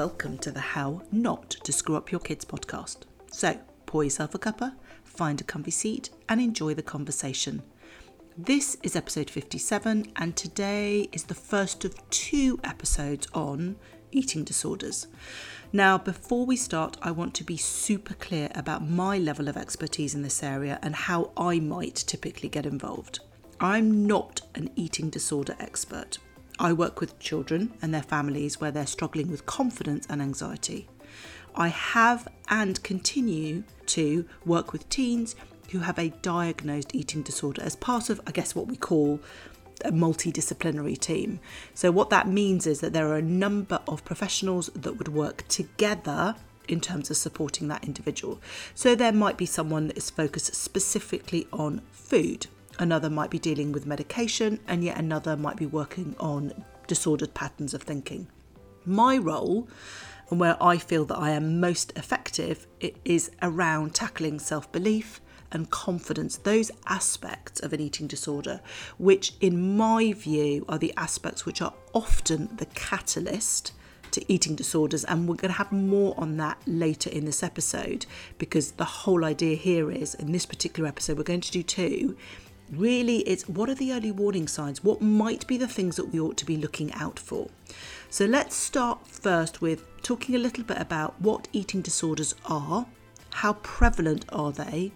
welcome to the How Not to Screw Up Your Kids podcast. So, pour yourself a cuppa, find a comfy seat, and enjoy the conversation. This is episode 57, and today is the first of two episodes on eating disorders. Now, before we start, I want to be super clear about my level of expertise in this area and how I might typically get involved. I'm not an eating disorder expert. I work with children and their families where they're struggling with confidence and anxiety. I have and continue to work with teens who have a diagnosed eating disorder as part of, I guess, what we call a multidisciplinary team. So, what that means is that there are a number of professionals that would work together in terms of supporting that individual. So, there might be someone that is focused specifically on food another might be dealing with medication, and yet another might be working on disordered patterns of thinking. My role, and where I feel that I am most effective, it is around tackling self belief and confidence, those aspects of an eating disorder, which, in my view, are the aspects which are often the catalyst to eating disorders. And we're going to have more on that later in this episode because the whole idea here is in this particular episode, we're going to do two, Really, it's what are the early warning signs? What might be the things that we ought to be looking out for? So let's start first with talking a little bit about what eating disorders are, how prevalent are they,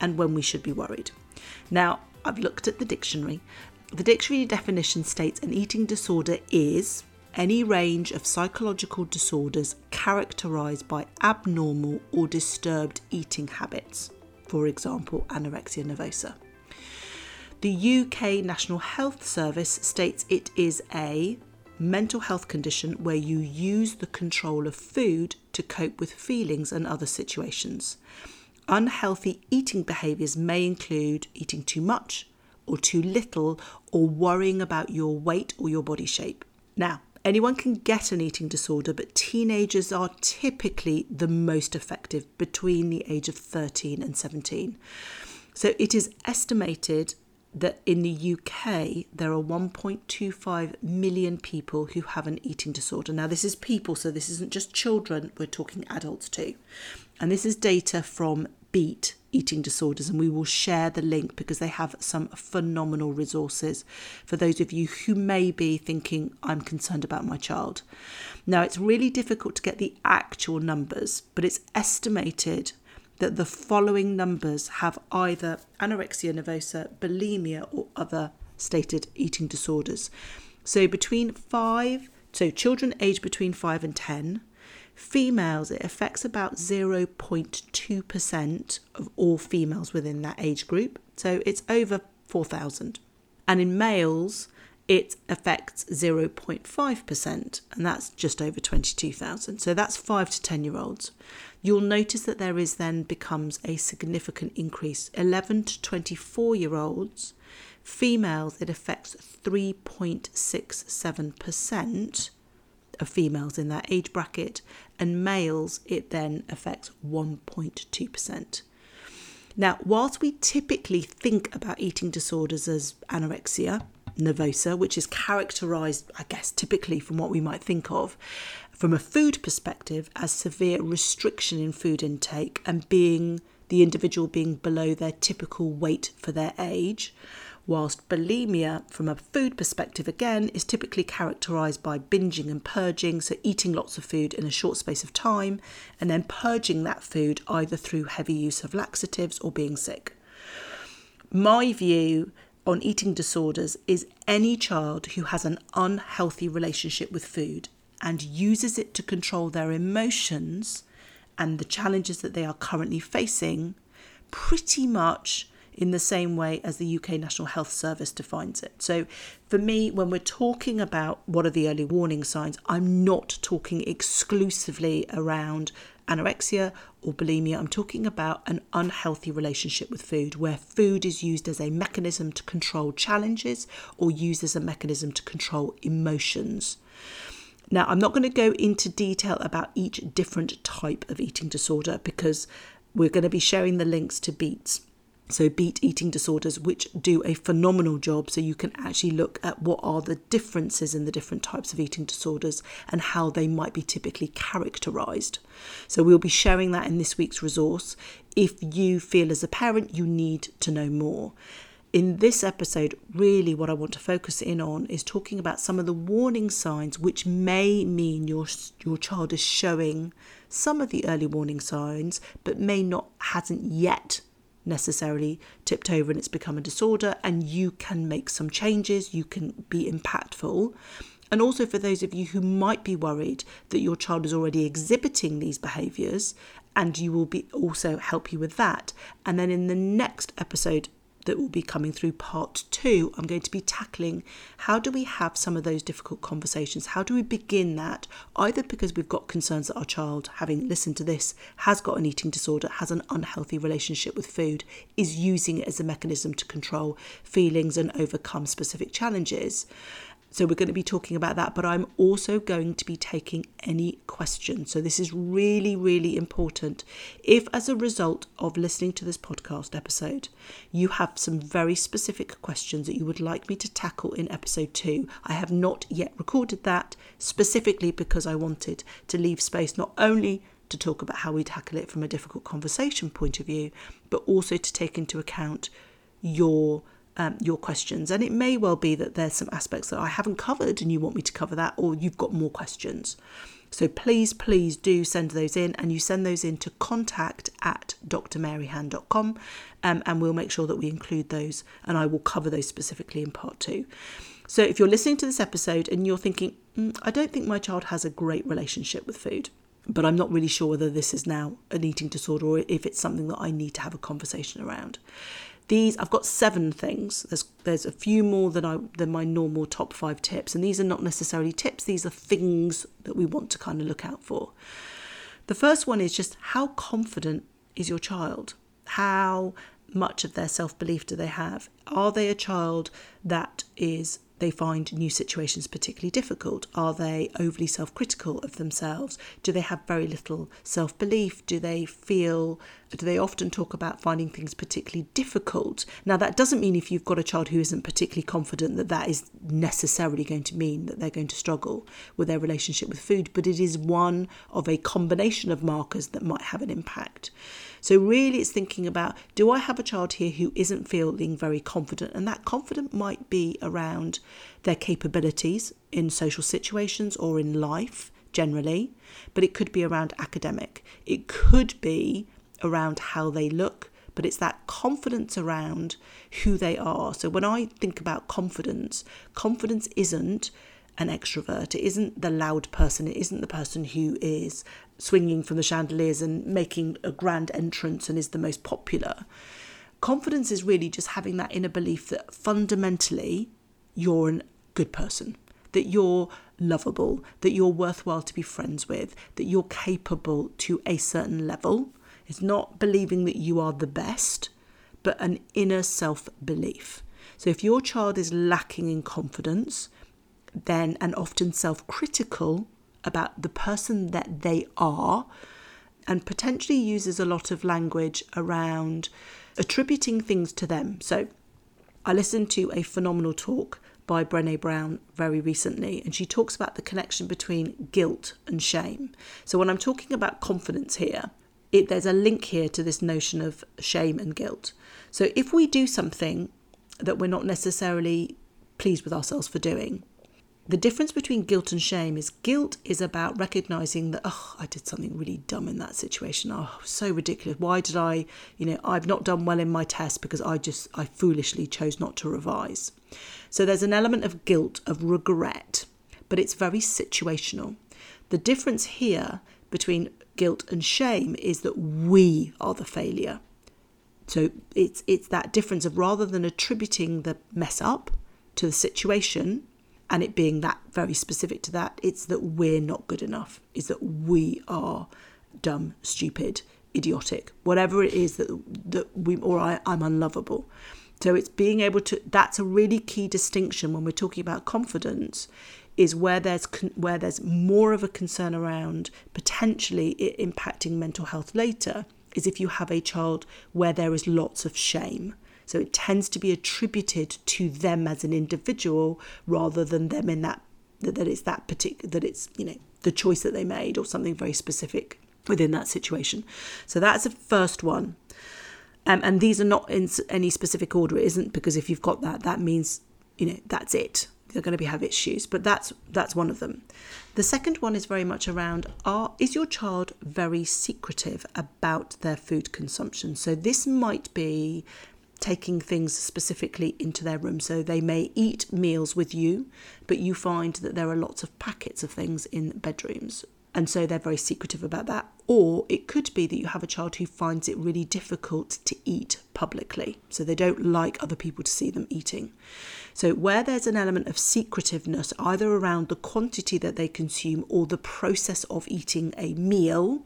and when we should be worried. Now, I've looked at the dictionary. The dictionary definition states an eating disorder is any range of psychological disorders characterized by abnormal or disturbed eating habits, for example, anorexia nervosa. The UK National Health Service states it is a mental health condition where you use the control of food to cope with feelings and other situations. Unhealthy eating behaviours may include eating too much or too little or worrying about your weight or your body shape. Now, anyone can get an eating disorder, but teenagers are typically the most effective between the age of 13 and 17. So it is estimated that in the UK there are 1.25 million people who have an eating disorder. Now, this is people, so this isn't just children, we're talking adults too. And this is data from Beat Eating Disorders, and we will share the link because they have some phenomenal resources for those of you who may be thinking, I'm concerned about my child. Now, it's really difficult to get the actual numbers, but it's estimated that the following numbers have either anorexia nervosa, bulimia, or other stated eating disorders. So between five, so children aged between five and 10, females, it affects about 0.2% of all females within that age group. So it's over 4,000. And in males, it affects 0.5%, and that's just over 22,000. So that's 5 to 10 year olds. You'll notice that there is then becomes a significant increase. 11 to 24 year olds, females, it affects 3.67% of females in that age bracket, and males, it then affects 1.2%. Now, whilst we typically think about eating disorders as anorexia, nervosa, which is characterized, I guess, typically from what we might think of from a food perspective as severe restriction in food intake and being the individual being below their typical weight for their age. Whilst bulimia, from a food perspective, again, is typically characterized by binging and purging, so eating lots of food in a short space of time, and then purging that food either through heavy use of laxatives or being sick. My view on eating disorders is any child who has an unhealthy relationship with food and uses it to control their emotions and the challenges that they are currently facing pretty much in the same way as the UK National Health Service defines it. So, for me, when we're talking about what are the early warning signs, I'm not talking exclusively around anorexia or bulimia. I'm talking about an unhealthy relationship with food where food is used as a mechanism to control challenges or used as a mechanism to control emotions. Now, I'm not going to go into detail about each different type of eating disorder because we're going to be sharing the links to Beats so beat eating disorders which do a phenomenal job so you can actually look at what are the differences in the different types of eating disorders and how they might be typically characterized. So we'll be sharing that in this week's resource. If you feel as a parent you need to know more. In this episode, really what I want to focus in on is talking about some of the warning signs which may mean your your child is showing some of the early warning signs, but may not hasn't yet necessarily tipped over and it's become a disorder and you can make some changes, you can be impactful. And also for those of you who might be worried that your child is already exhibiting these behaviors and you will be also help you with that. And then in the next episode that will be coming through part two, I'm going to be tackling how do we have some of those difficult conversations? How do we begin that? Either because we've got concerns that our child, having listened to this, has got an eating disorder, has an unhealthy relationship with food, is using it as a mechanism to control feelings and overcome specific challenges. So we're going to be talking about that, but I'm also going to be taking any questions. So this is really, really important. If, as a result of listening to this podcast episode, you have some very specific questions that you would like me to tackle in episode two, I have not yet recorded that specifically because I wanted to leave space not only to talk about how we tackle it from a difficult conversation point of view, but also to take into account your um, your questions. And it may well be that there's some aspects that I haven't covered and you want me to cover that, or you've got more questions. So please, please do send those in and you send those in to contact at drmaryhan.com um, and we'll make sure that we include those and I will cover those specifically in part two. So if you're listening to this episode and you're thinking, mm, I don't think my child has a great relationship with food, but I'm not really sure whether this is now an eating disorder or if it's something that I need to have a conversation around. These I've got seven things. There's there's a few more than I than my normal top five tips, and these are not necessarily tips. These are things that we want to kind of look out for. The first one is just how confident is your child? How much of their self belief do they have? Are they a child that is they find new situations particularly difficult? Are they overly self critical of themselves? Do they have very little self belief? Do they feel, do they often talk about finding things particularly difficult? Now, that doesn't mean if you've got a child who isn't particularly confident that that is necessarily going to mean that they're going to struggle with their relationship with food, but it is one of a combination of markers that might have an impact. So, really, it's thinking about do I have a child here who isn't feeling very confident? And that confident might be around their capabilities in social situations or in life generally, but it could be around academic. It could be around how they look, but it's that confidence around who they are. So when I think about confidence, confidence isn't an extrovert. It isn't the loud person. It isn't the person who is swinging from the chandeliers and making a grand entrance and is the most popular. Confidence is really just having that inner belief that fundamentally you're a good person, that you're lovable, that you're worthwhile to be friends with, that you're capable to a certain level. It's not believing that you are the best, but an inner self belief. So if your child is lacking in confidence, then and often self critical about the person that they are, and potentially uses a lot of language around attributing things to them. So I listened to a phenomenal talk by Brene Brown very recently, and she talks about the connection between guilt and shame. So when I'm talking about confidence here, it, there's a link here to this notion of shame and guilt. So if we do something that we're not necessarily pleased with ourselves for doing, the difference between guilt and shame is guilt is about recognizing that oh i did something really dumb in that situation. Oh so ridiculous. Why did i you know i've not done well in my test because i just i foolishly chose not to revise. So there's an element of guilt of regret but it's very situational. The difference here between guilt and shame is that we are the failure. So it's it's that difference of rather than attributing the mess up to the situation and it being that very specific to that, it's that we're not good enough, is that we are dumb, stupid, idiotic, whatever it is that that we or I, I'm unlovable. So it's being able to. That's a really key distinction when we're talking about confidence, is where there's where there's more of a concern around potentially impacting mental health later is if you have a child where there is lots of shame. So it tends to be attributed to them as an individual rather than them in that that it's that particular that it's you know the choice that they made or something very specific within that situation. So that's the first one. Um, and these are not in any specific order. It isn't because if you've got that, that means you know that's it. They're going to be have issues, but that's that's one of them. The second one is very much around: Are is your child very secretive about their food consumption? So this might be taking things specifically into their room. So they may eat meals with you, but you find that there are lots of packets of things in bedrooms. And so they're very secretive about that. Or it could be that you have a child who finds it really difficult to eat publicly. So they don't like other people to see them eating. So, where there's an element of secretiveness, either around the quantity that they consume or the process of eating a meal,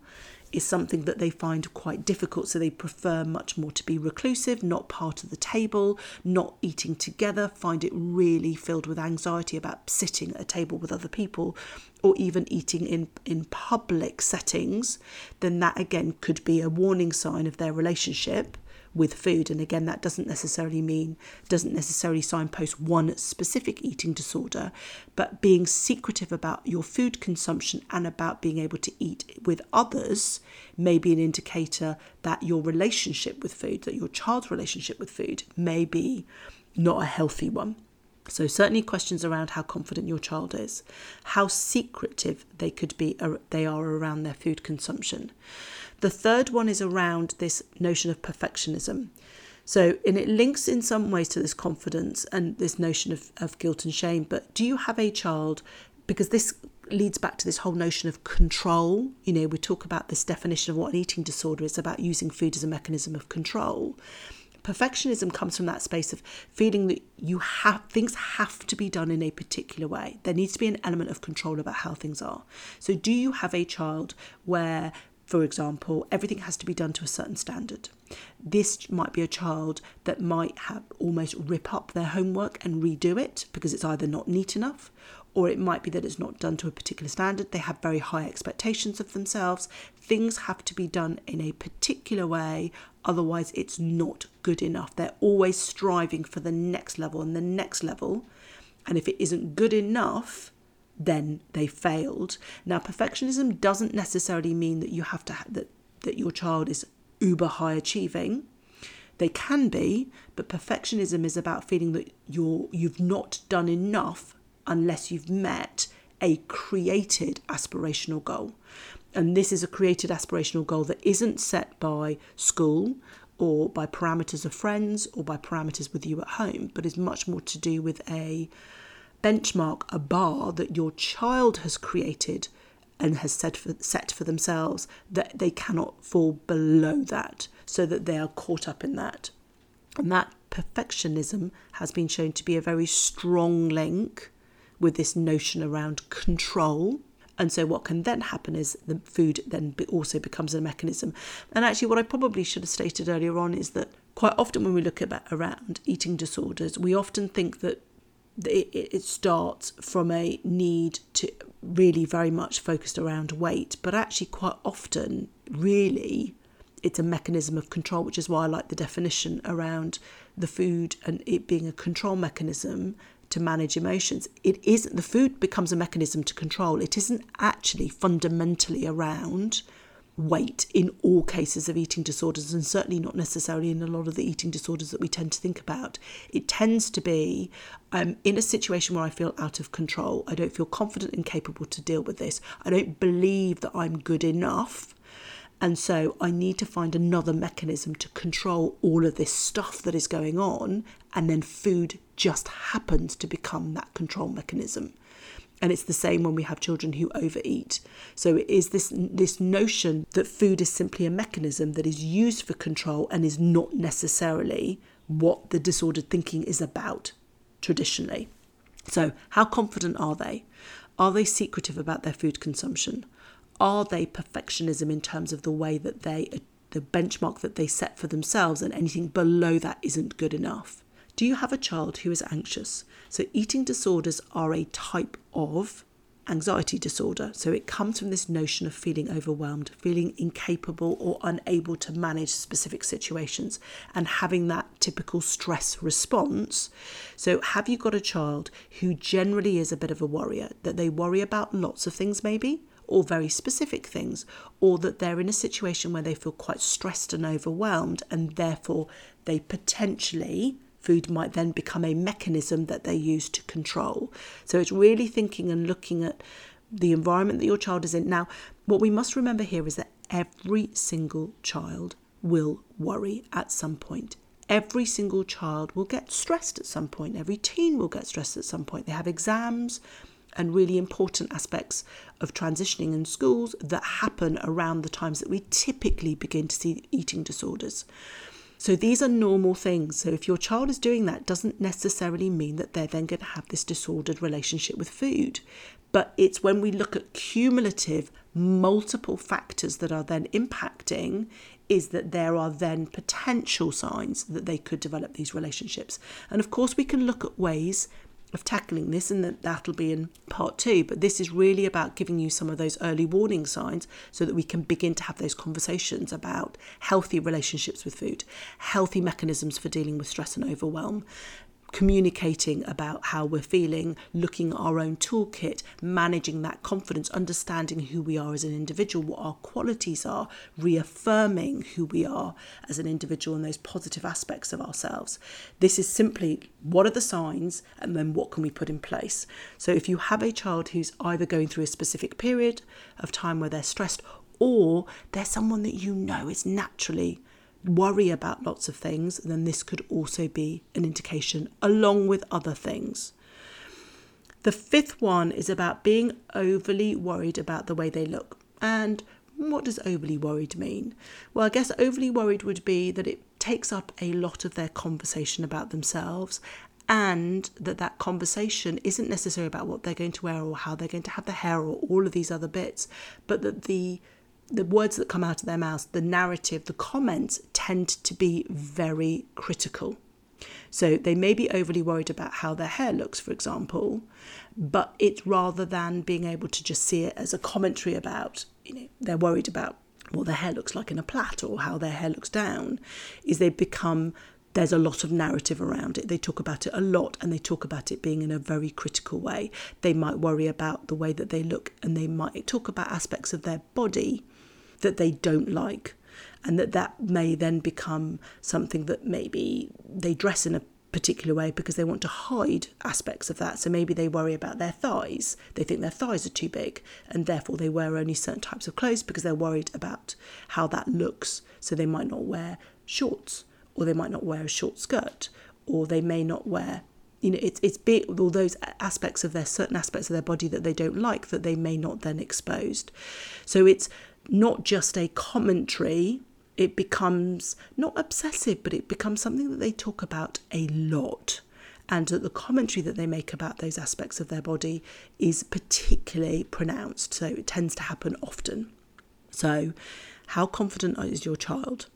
is something that they find quite difficult. So they prefer much more to be reclusive, not part of the table, not eating together, find it really filled with anxiety about sitting at a table with other people or even eating in, in public settings, then that again could be a warning sign of their relationship with food. And again, that doesn't necessarily mean, doesn't necessarily signpost one specific eating disorder, but being secretive about your food consumption and about being able to eat with others may be an indicator that your relationship with food, that your child's relationship with food may be not a healthy one. So, certainly questions around how confident your child is, how secretive they could be, uh, they are around their food consumption. The third one is around this notion of perfectionism. So, and it links in some ways to this confidence and this notion of, of guilt and shame. But do you have a child? Because this leads back to this whole notion of control. You know, we talk about this definition of what an eating disorder is about using food as a mechanism of control perfectionism comes from that space of feeling that you have things have to be done in a particular way there needs to be an element of control about how things are so do you have a child where for example everything has to be done to a certain standard this might be a child that might have almost rip up their homework and redo it because it's either not neat enough or it might be that it's not done to a particular standard. They have very high expectations of themselves. Things have to be done in a particular way, otherwise, it's not good enough. They're always striving for the next level and the next level. And if it isn't good enough, then they failed. Now, perfectionism doesn't necessarily mean that you have to ha- that that your child is uber high achieving. They can be, but perfectionism is about feeling that you're you've not done enough unless you've met a created aspirational goal. And this is a created aspirational goal that isn't set by school or by parameters of friends or by parameters with you at home, but is much more to do with a benchmark, a bar that your child has created and has set for, set for themselves that they cannot fall below that so that they are caught up in that. And that perfectionism has been shown to be a very strong link with this notion around control. And so, what can then happen is the food then also becomes a mechanism. And actually, what I probably should have stated earlier on is that quite often when we look at around eating disorders, we often think that it, it starts from a need to really very much focused around weight, but actually, quite often, really, it's a mechanism of control, which is why I like the definition around the food and it being a control mechanism to manage emotions. It isn't the food becomes a mechanism to control. It isn't actually fundamentally around weight in all cases of eating disorders, and certainly not necessarily in a lot of the eating disorders that we tend to think about. It tends to be um, in a situation where I feel out of control. I don't feel confident and capable to deal with this. I don't believe that I'm good enough. And so I need to find another mechanism to control all of this stuff that is going on. And then food just happens to become that control mechanism. And it's the same when we have children who overeat. So it is this this notion that food is simply a mechanism that is used for control and is not necessarily what the disordered thinking is about traditionally. So how confident are they? Are they secretive about their food consumption? Are they perfectionism in terms of the way that they, the benchmark that they set for themselves, and anything below that isn't good enough? Do you have a child who is anxious? So, eating disorders are a type of anxiety disorder. So it comes from this notion of feeling overwhelmed, feeling incapable or unable to manage specific situations, and having that typical stress response. So, have you got a child who generally is a bit of a worrier, that they worry about lots of things maybe? Or very specific things, or that they're in a situation where they feel quite stressed and overwhelmed, and therefore they potentially food might then become a mechanism that they use to control. So it's really thinking and looking at the environment that your child is in. Now, what we must remember here is that every single child will worry at some point. Every single child will get stressed at some point. Every teen will get stressed at some point. They have exams and really important aspects of transitioning in schools that happen around the times that we typically begin to see eating disorders. So these are normal things. So if your child is doing that, doesn't necessarily mean that they're then going to have this disordered relationship with food. But it's when we look at cumulative, multiple factors that are then impacting, is that there are then potential signs that they could develop these relationships. And of course, we can look at ways of tackling this, and that that'll be in part two. But this is really about giving you some of those early warning signs so that we can begin to have those conversations about healthy relationships with food, healthy mechanisms for dealing with stress and overwhelm, communicating about how we're feeling, looking at our own toolkit, managing that confidence, understanding who we are as an individual, what our qualities are, reaffirming who we are as an individual and those positive aspects of ourselves. This is simply what are the signs and then what can we put in place. So if you have a child who's either going through a specific period of time where they're stressed or they're someone that you know is naturally worry about lots of things, then this could also be an indication, along with other things. The fifth one is about being overly worried about the way they look. And what does overly worried mean? Well, I guess overly worried would be that it takes up a lot of their conversation about themselves and that that conversation isn't necessarily about what they're going to wear or how they're going to have the hair or all of these other bits, but that the the words that come out of their mouths, the narrative, the comments tend to be very critical. So they may be overly worried about how their hair looks, for example, but it's rather than being able to just see it as a commentary about, you know, they're worried about what their hair looks like in a plait or how their hair looks down, is they become there's a lot of narrative around it. They talk about it a lot and they talk about it being in a very critical way. They might worry about the way that they look and they might talk about aspects of their body that they don't like and that that may then become something that maybe they dress in a particular way because they want to hide aspects of that. So maybe they worry about their thighs. They think their thighs are too big and therefore they wear only certain types of clothes because they're worried about how that looks. So they might not wear shorts or they might not wear a short skirt or they may not wear you know it's it's big all those aspects of their certain aspects of their body that they don't like that they may not then exposed so it's not just a commentary, it becomes not obsessive, but it becomes something that they talk about a lot. And that the commentary that they make about those aspects of their body is particularly pronounced. So it tends to happen often. So, how confident is your child?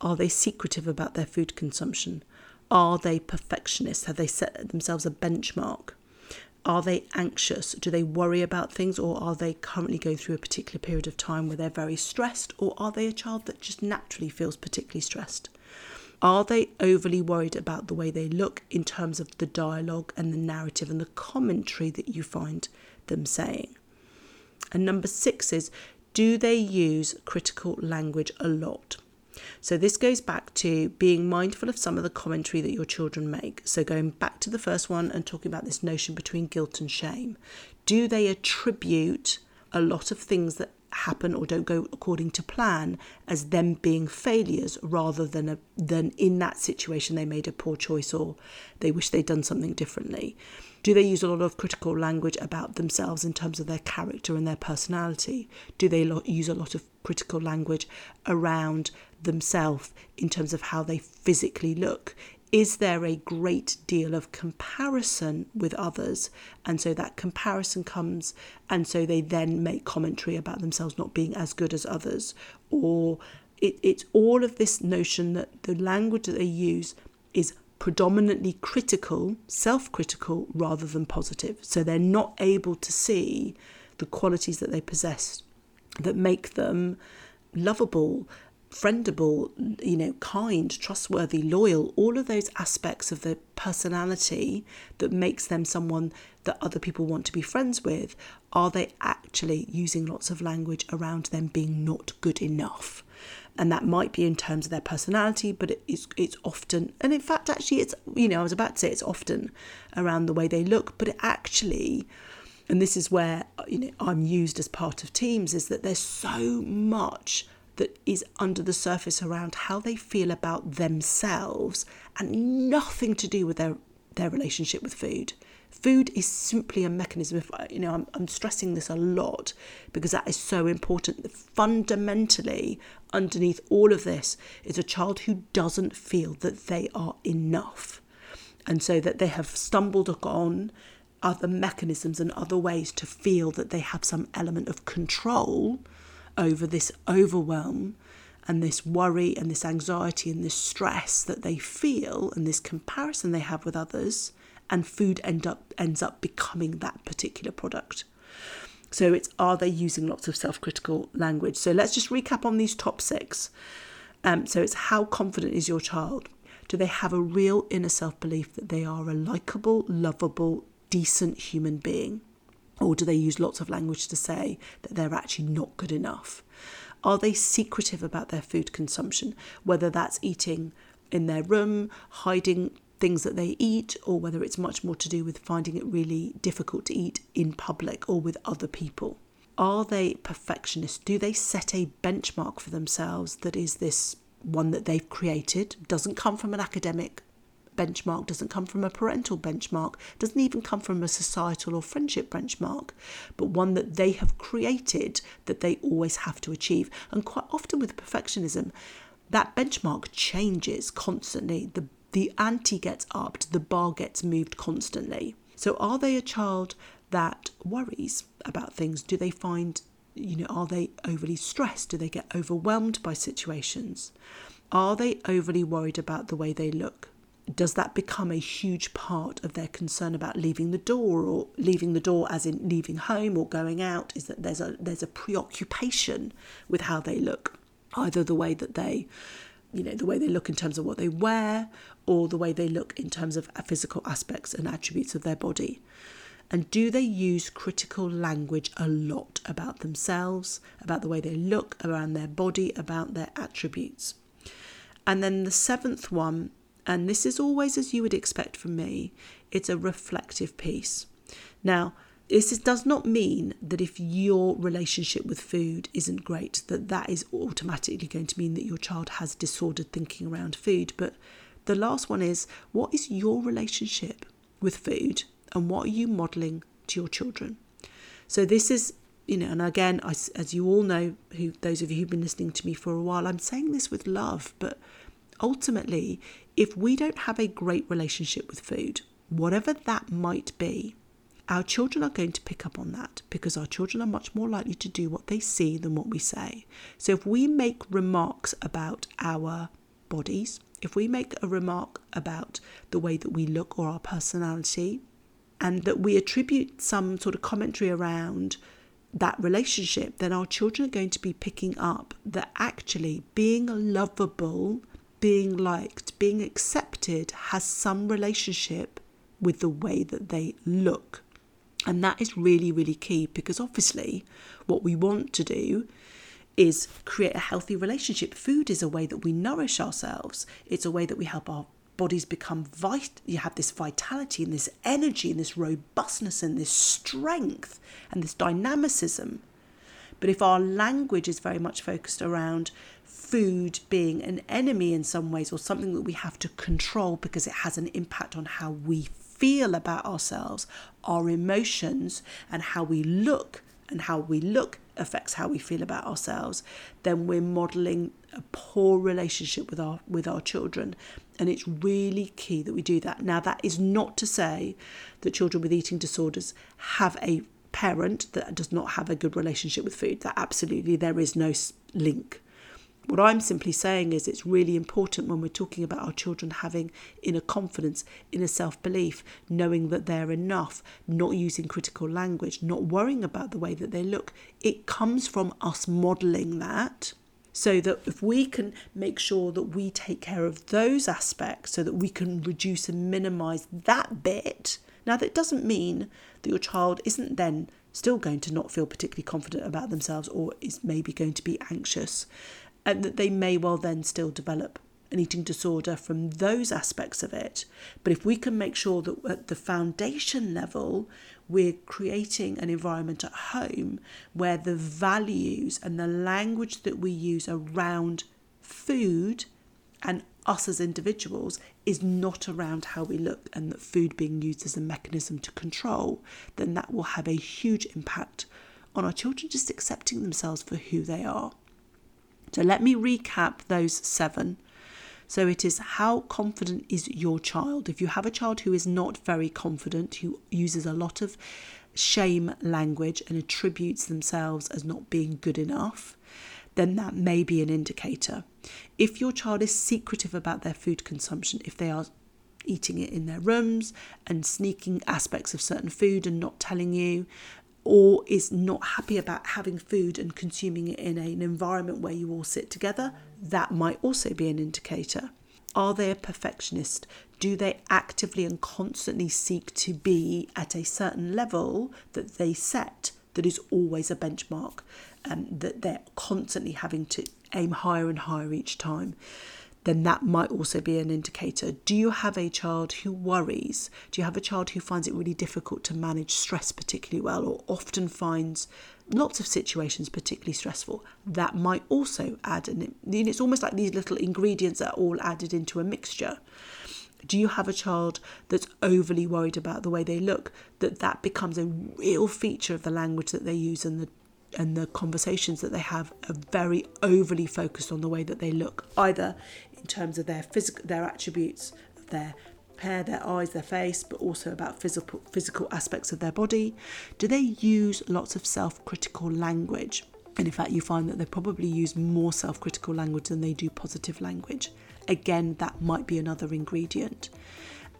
Are they secretive about their food consumption? Are they perfectionists? Have they set themselves a benchmark? Are they anxious? Do they worry about things, or are they currently going through a particular period of time where they're very stressed, or are they a child that just naturally feels particularly stressed? Are they overly worried about the way they look in terms of the dialogue and the narrative and the commentary that you find them saying? And number six is do they use critical language a lot? So this goes back to being mindful of some of the commentary that your children make. So going back to the first one and talking about this notion between guilt and shame. Do they attribute a lot of things that happen or don't go according to plan as them being failures rather than a, than in that situation they made a poor choice or they wish they'd done something differently. Do they use a lot of critical language about themselves in terms of their character and their personality? Do they lo- use a lot of critical language around themselves in terms of how they physically look is there a great deal of comparison with others? And so that comparison comes, and so they then make commentary about themselves not being as good as others. Or it, it's all of this notion that the language that they use is predominantly critical, self critical, rather than positive. So they're not able to see the qualities that they possess that make them lovable, friendable, you know, kind, trustworthy, loyal, all of those aspects of the personality that makes them someone that other people want to be friends with, are they actually using lots of language around them being not good enough? And that might be in terms of their personality, but it's it's often, and in fact, actually, it's you know I was about to say it's often around the way they look, but it actually, and this is where you know I'm used as part of teams, is that there's so much that is under the surface around how they feel about themselves and nothing to do with their, their relationship with food. Food is simply a mechanism. If you know, I'm, I'm stressing this a lot because that is so important. Fundamentally, underneath all of this is a child who doesn't feel that they are enough, and so that they have stumbled upon other mechanisms and other ways to feel that they have some element of control over this overwhelm and this worry and this anxiety and this stress that they feel and this comparison they have with others and food end up ends up becoming that particular product. So it's are they using lots of self-critical language? So let's just recap on these top six. Um, so it's how confident is your child? Do they have a real inner self-belief that they are a likable lovable decent human being or do they use lots of language to say that they're actually not good enough? Are they secretive about their food consumption, whether that's eating in their room, hiding things that they eat, or whether it's much more to do with finding it really difficult to eat in public or with other people? Are they perfectionists? Do they set a benchmark for themselves that is this one that they've created, doesn't come from an academic benchmark doesn't come from a parental benchmark, doesn't even come from a societal or friendship benchmark, but one that they have created that they always have to achieve. And quite often with perfectionism, that benchmark changes constantly. The the ante gets upped, the bar gets moved constantly. So are they a child that worries about things? Do they find you know, are they overly stressed? Do they get overwhelmed by situations? Are they overly worried about the way they look? Does that become a huge part of their concern about leaving the door or leaving the door as in leaving home or going out? Is that there's a there's a preoccupation with how they look either the way that they you know the way they look in terms of what they wear or the way they look in terms of physical aspects and attributes of their body? And do they use critical language a lot about themselves about the way they look around their body about their attributes? And then the seventh one and this is always as you would expect from me, it's a reflective piece. Now, this is, does not mean that if your relationship with food isn't great, that that is automatically going to mean that your child has disordered thinking around food. But the last one is what is your relationship with food and what are you modeling to your children? So this is, you know, and again, as, as you all know, who those of you who've been listening to me for a while, I'm saying this with love, but ultimately, if we don't have a great relationship with food, whatever that might be, our children are going to pick up on that because our children are much more likely to do what they see than what we say. So if we make remarks about our bodies, if we make a remark about the way that we look or our personality, and that we attribute some sort of commentary around that relationship, then our children are going to be picking up that actually being lovable being liked, being accepted has some relationship with the way that they look. And that is really, really key because obviously, what we want to do is create a healthy relationship. Food is a way that we nourish ourselves, it's a way that we help our bodies become vital. You have this vitality and this energy and this robustness and this strength and this dynamicism. But if our language is very much focused around food being an enemy in some ways or something that we have to control because it has an impact on how we feel about ourselves, our emotions, and how we look, and how we look affects how we feel about ourselves, then we're modeling a poor relationship with our with our children and it's really key that we do that now that is not to say that children with eating disorders have a parent that does not have a good relationship with food. That absolutely there is no link. What I'm simply saying is it's really important when we're talking about our children having inner confidence, inner self belief, knowing that they're enough, not using critical language, not worrying about the way that they look. It comes from us modeling that. So that if we can make sure that we take care of those aspects so that we can reduce and minimize that bit. Now, that doesn't mean that your child isn't then still going to not feel particularly confident about themselves or is maybe going to be anxious and that they may well then still develop an eating disorder from those aspects of it. But if we can make sure that at the foundation level, we're creating an environment at home where the values and the language that we use around food and us as individuals is not around how we look and that food being used as a mechanism to control, then that will have a huge impact on our children just accepting themselves for who they are. So let me recap those seven. So it is how confident is your child? If you have a child who is not very confident, who uses a lot of shame language and attributes themselves as not being good enough, then that may be an indicator. If your child is secretive about their food consumption, if they are eating it in their rooms and sneaking aspects of certain food and not telling you, or is not happy about having food and consuming it in an environment where you all sit together, that might also be an indicator. Are they a perfectionist? Do they actively and constantly seek to be at a certain level that they set that is always a benchmark, um, that they're constantly having to aim higher and higher each time? Then that might also be an indicator. Do you have a child who worries? Do you have a child who finds it really difficult to manage stress particularly well or often finds lots of situations particularly stressful? That might also add an it's almost like these little ingredients are all added into a mixture. Do you have a child that's overly worried about the way they look? That that becomes a real feature of the language that they use and the and the conversations that they have are very overly focused on the way that they look, either in terms of their physical their attributes their hair, their eyes, their face, but also about physical physical aspects of their body? Do they use lots of self-critical language? And in fact, you find that they probably use more self-critical language than they do positive language. Again, that might be another ingredient.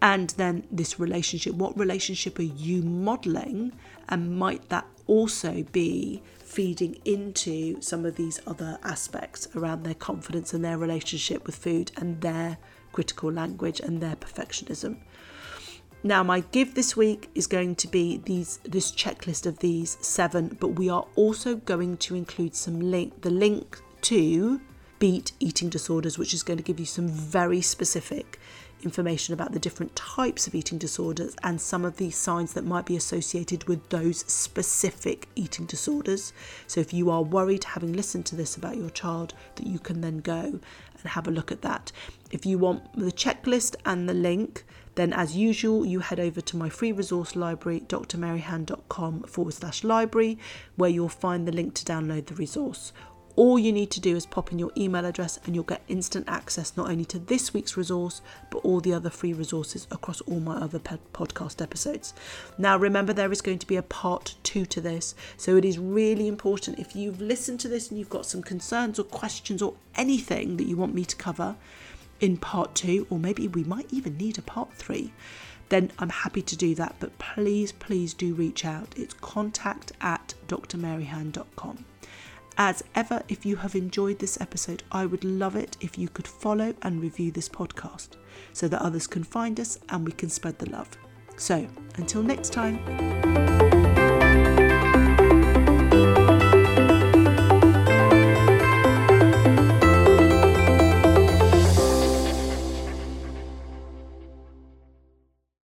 And then this relationship, what relationship are you modeling? And might that also be feeding into some of these other aspects around their confidence and their relationship with food and their critical language and their perfectionism. Now, my give this week is going to be these this checklist of these seven, but we are also going to include some link the link to Beat Eating Disorders, which is going to give you some very specific information about the different types of eating disorders and some of the signs that might be associated with those specific eating disorders. So, if you are worried, having listened to this about your child, that you can then go and have a look at that. If you want the checklist and the link, then as usual, you head over to my free resource library, drmaryhan.com forward slash library, where you'll find the link to download the resource all you need to do is pop in your email address and you'll get instant access not only to this week's resource, but all the other free resources across all my other podcast episodes. Now, remember, there is going to be a part two to this. So it is really important if you've listened to this and you've got some concerns or questions or anything that you want me to cover in part two, or maybe we might even need a part three then I'm happy to do that. But please, please do reach out. It's contact at drmaryhan.com. As ever, if you have enjoyed this episode, I would love it if you could follow and review this podcast so that others can find us and we can spread the love. So, until next time.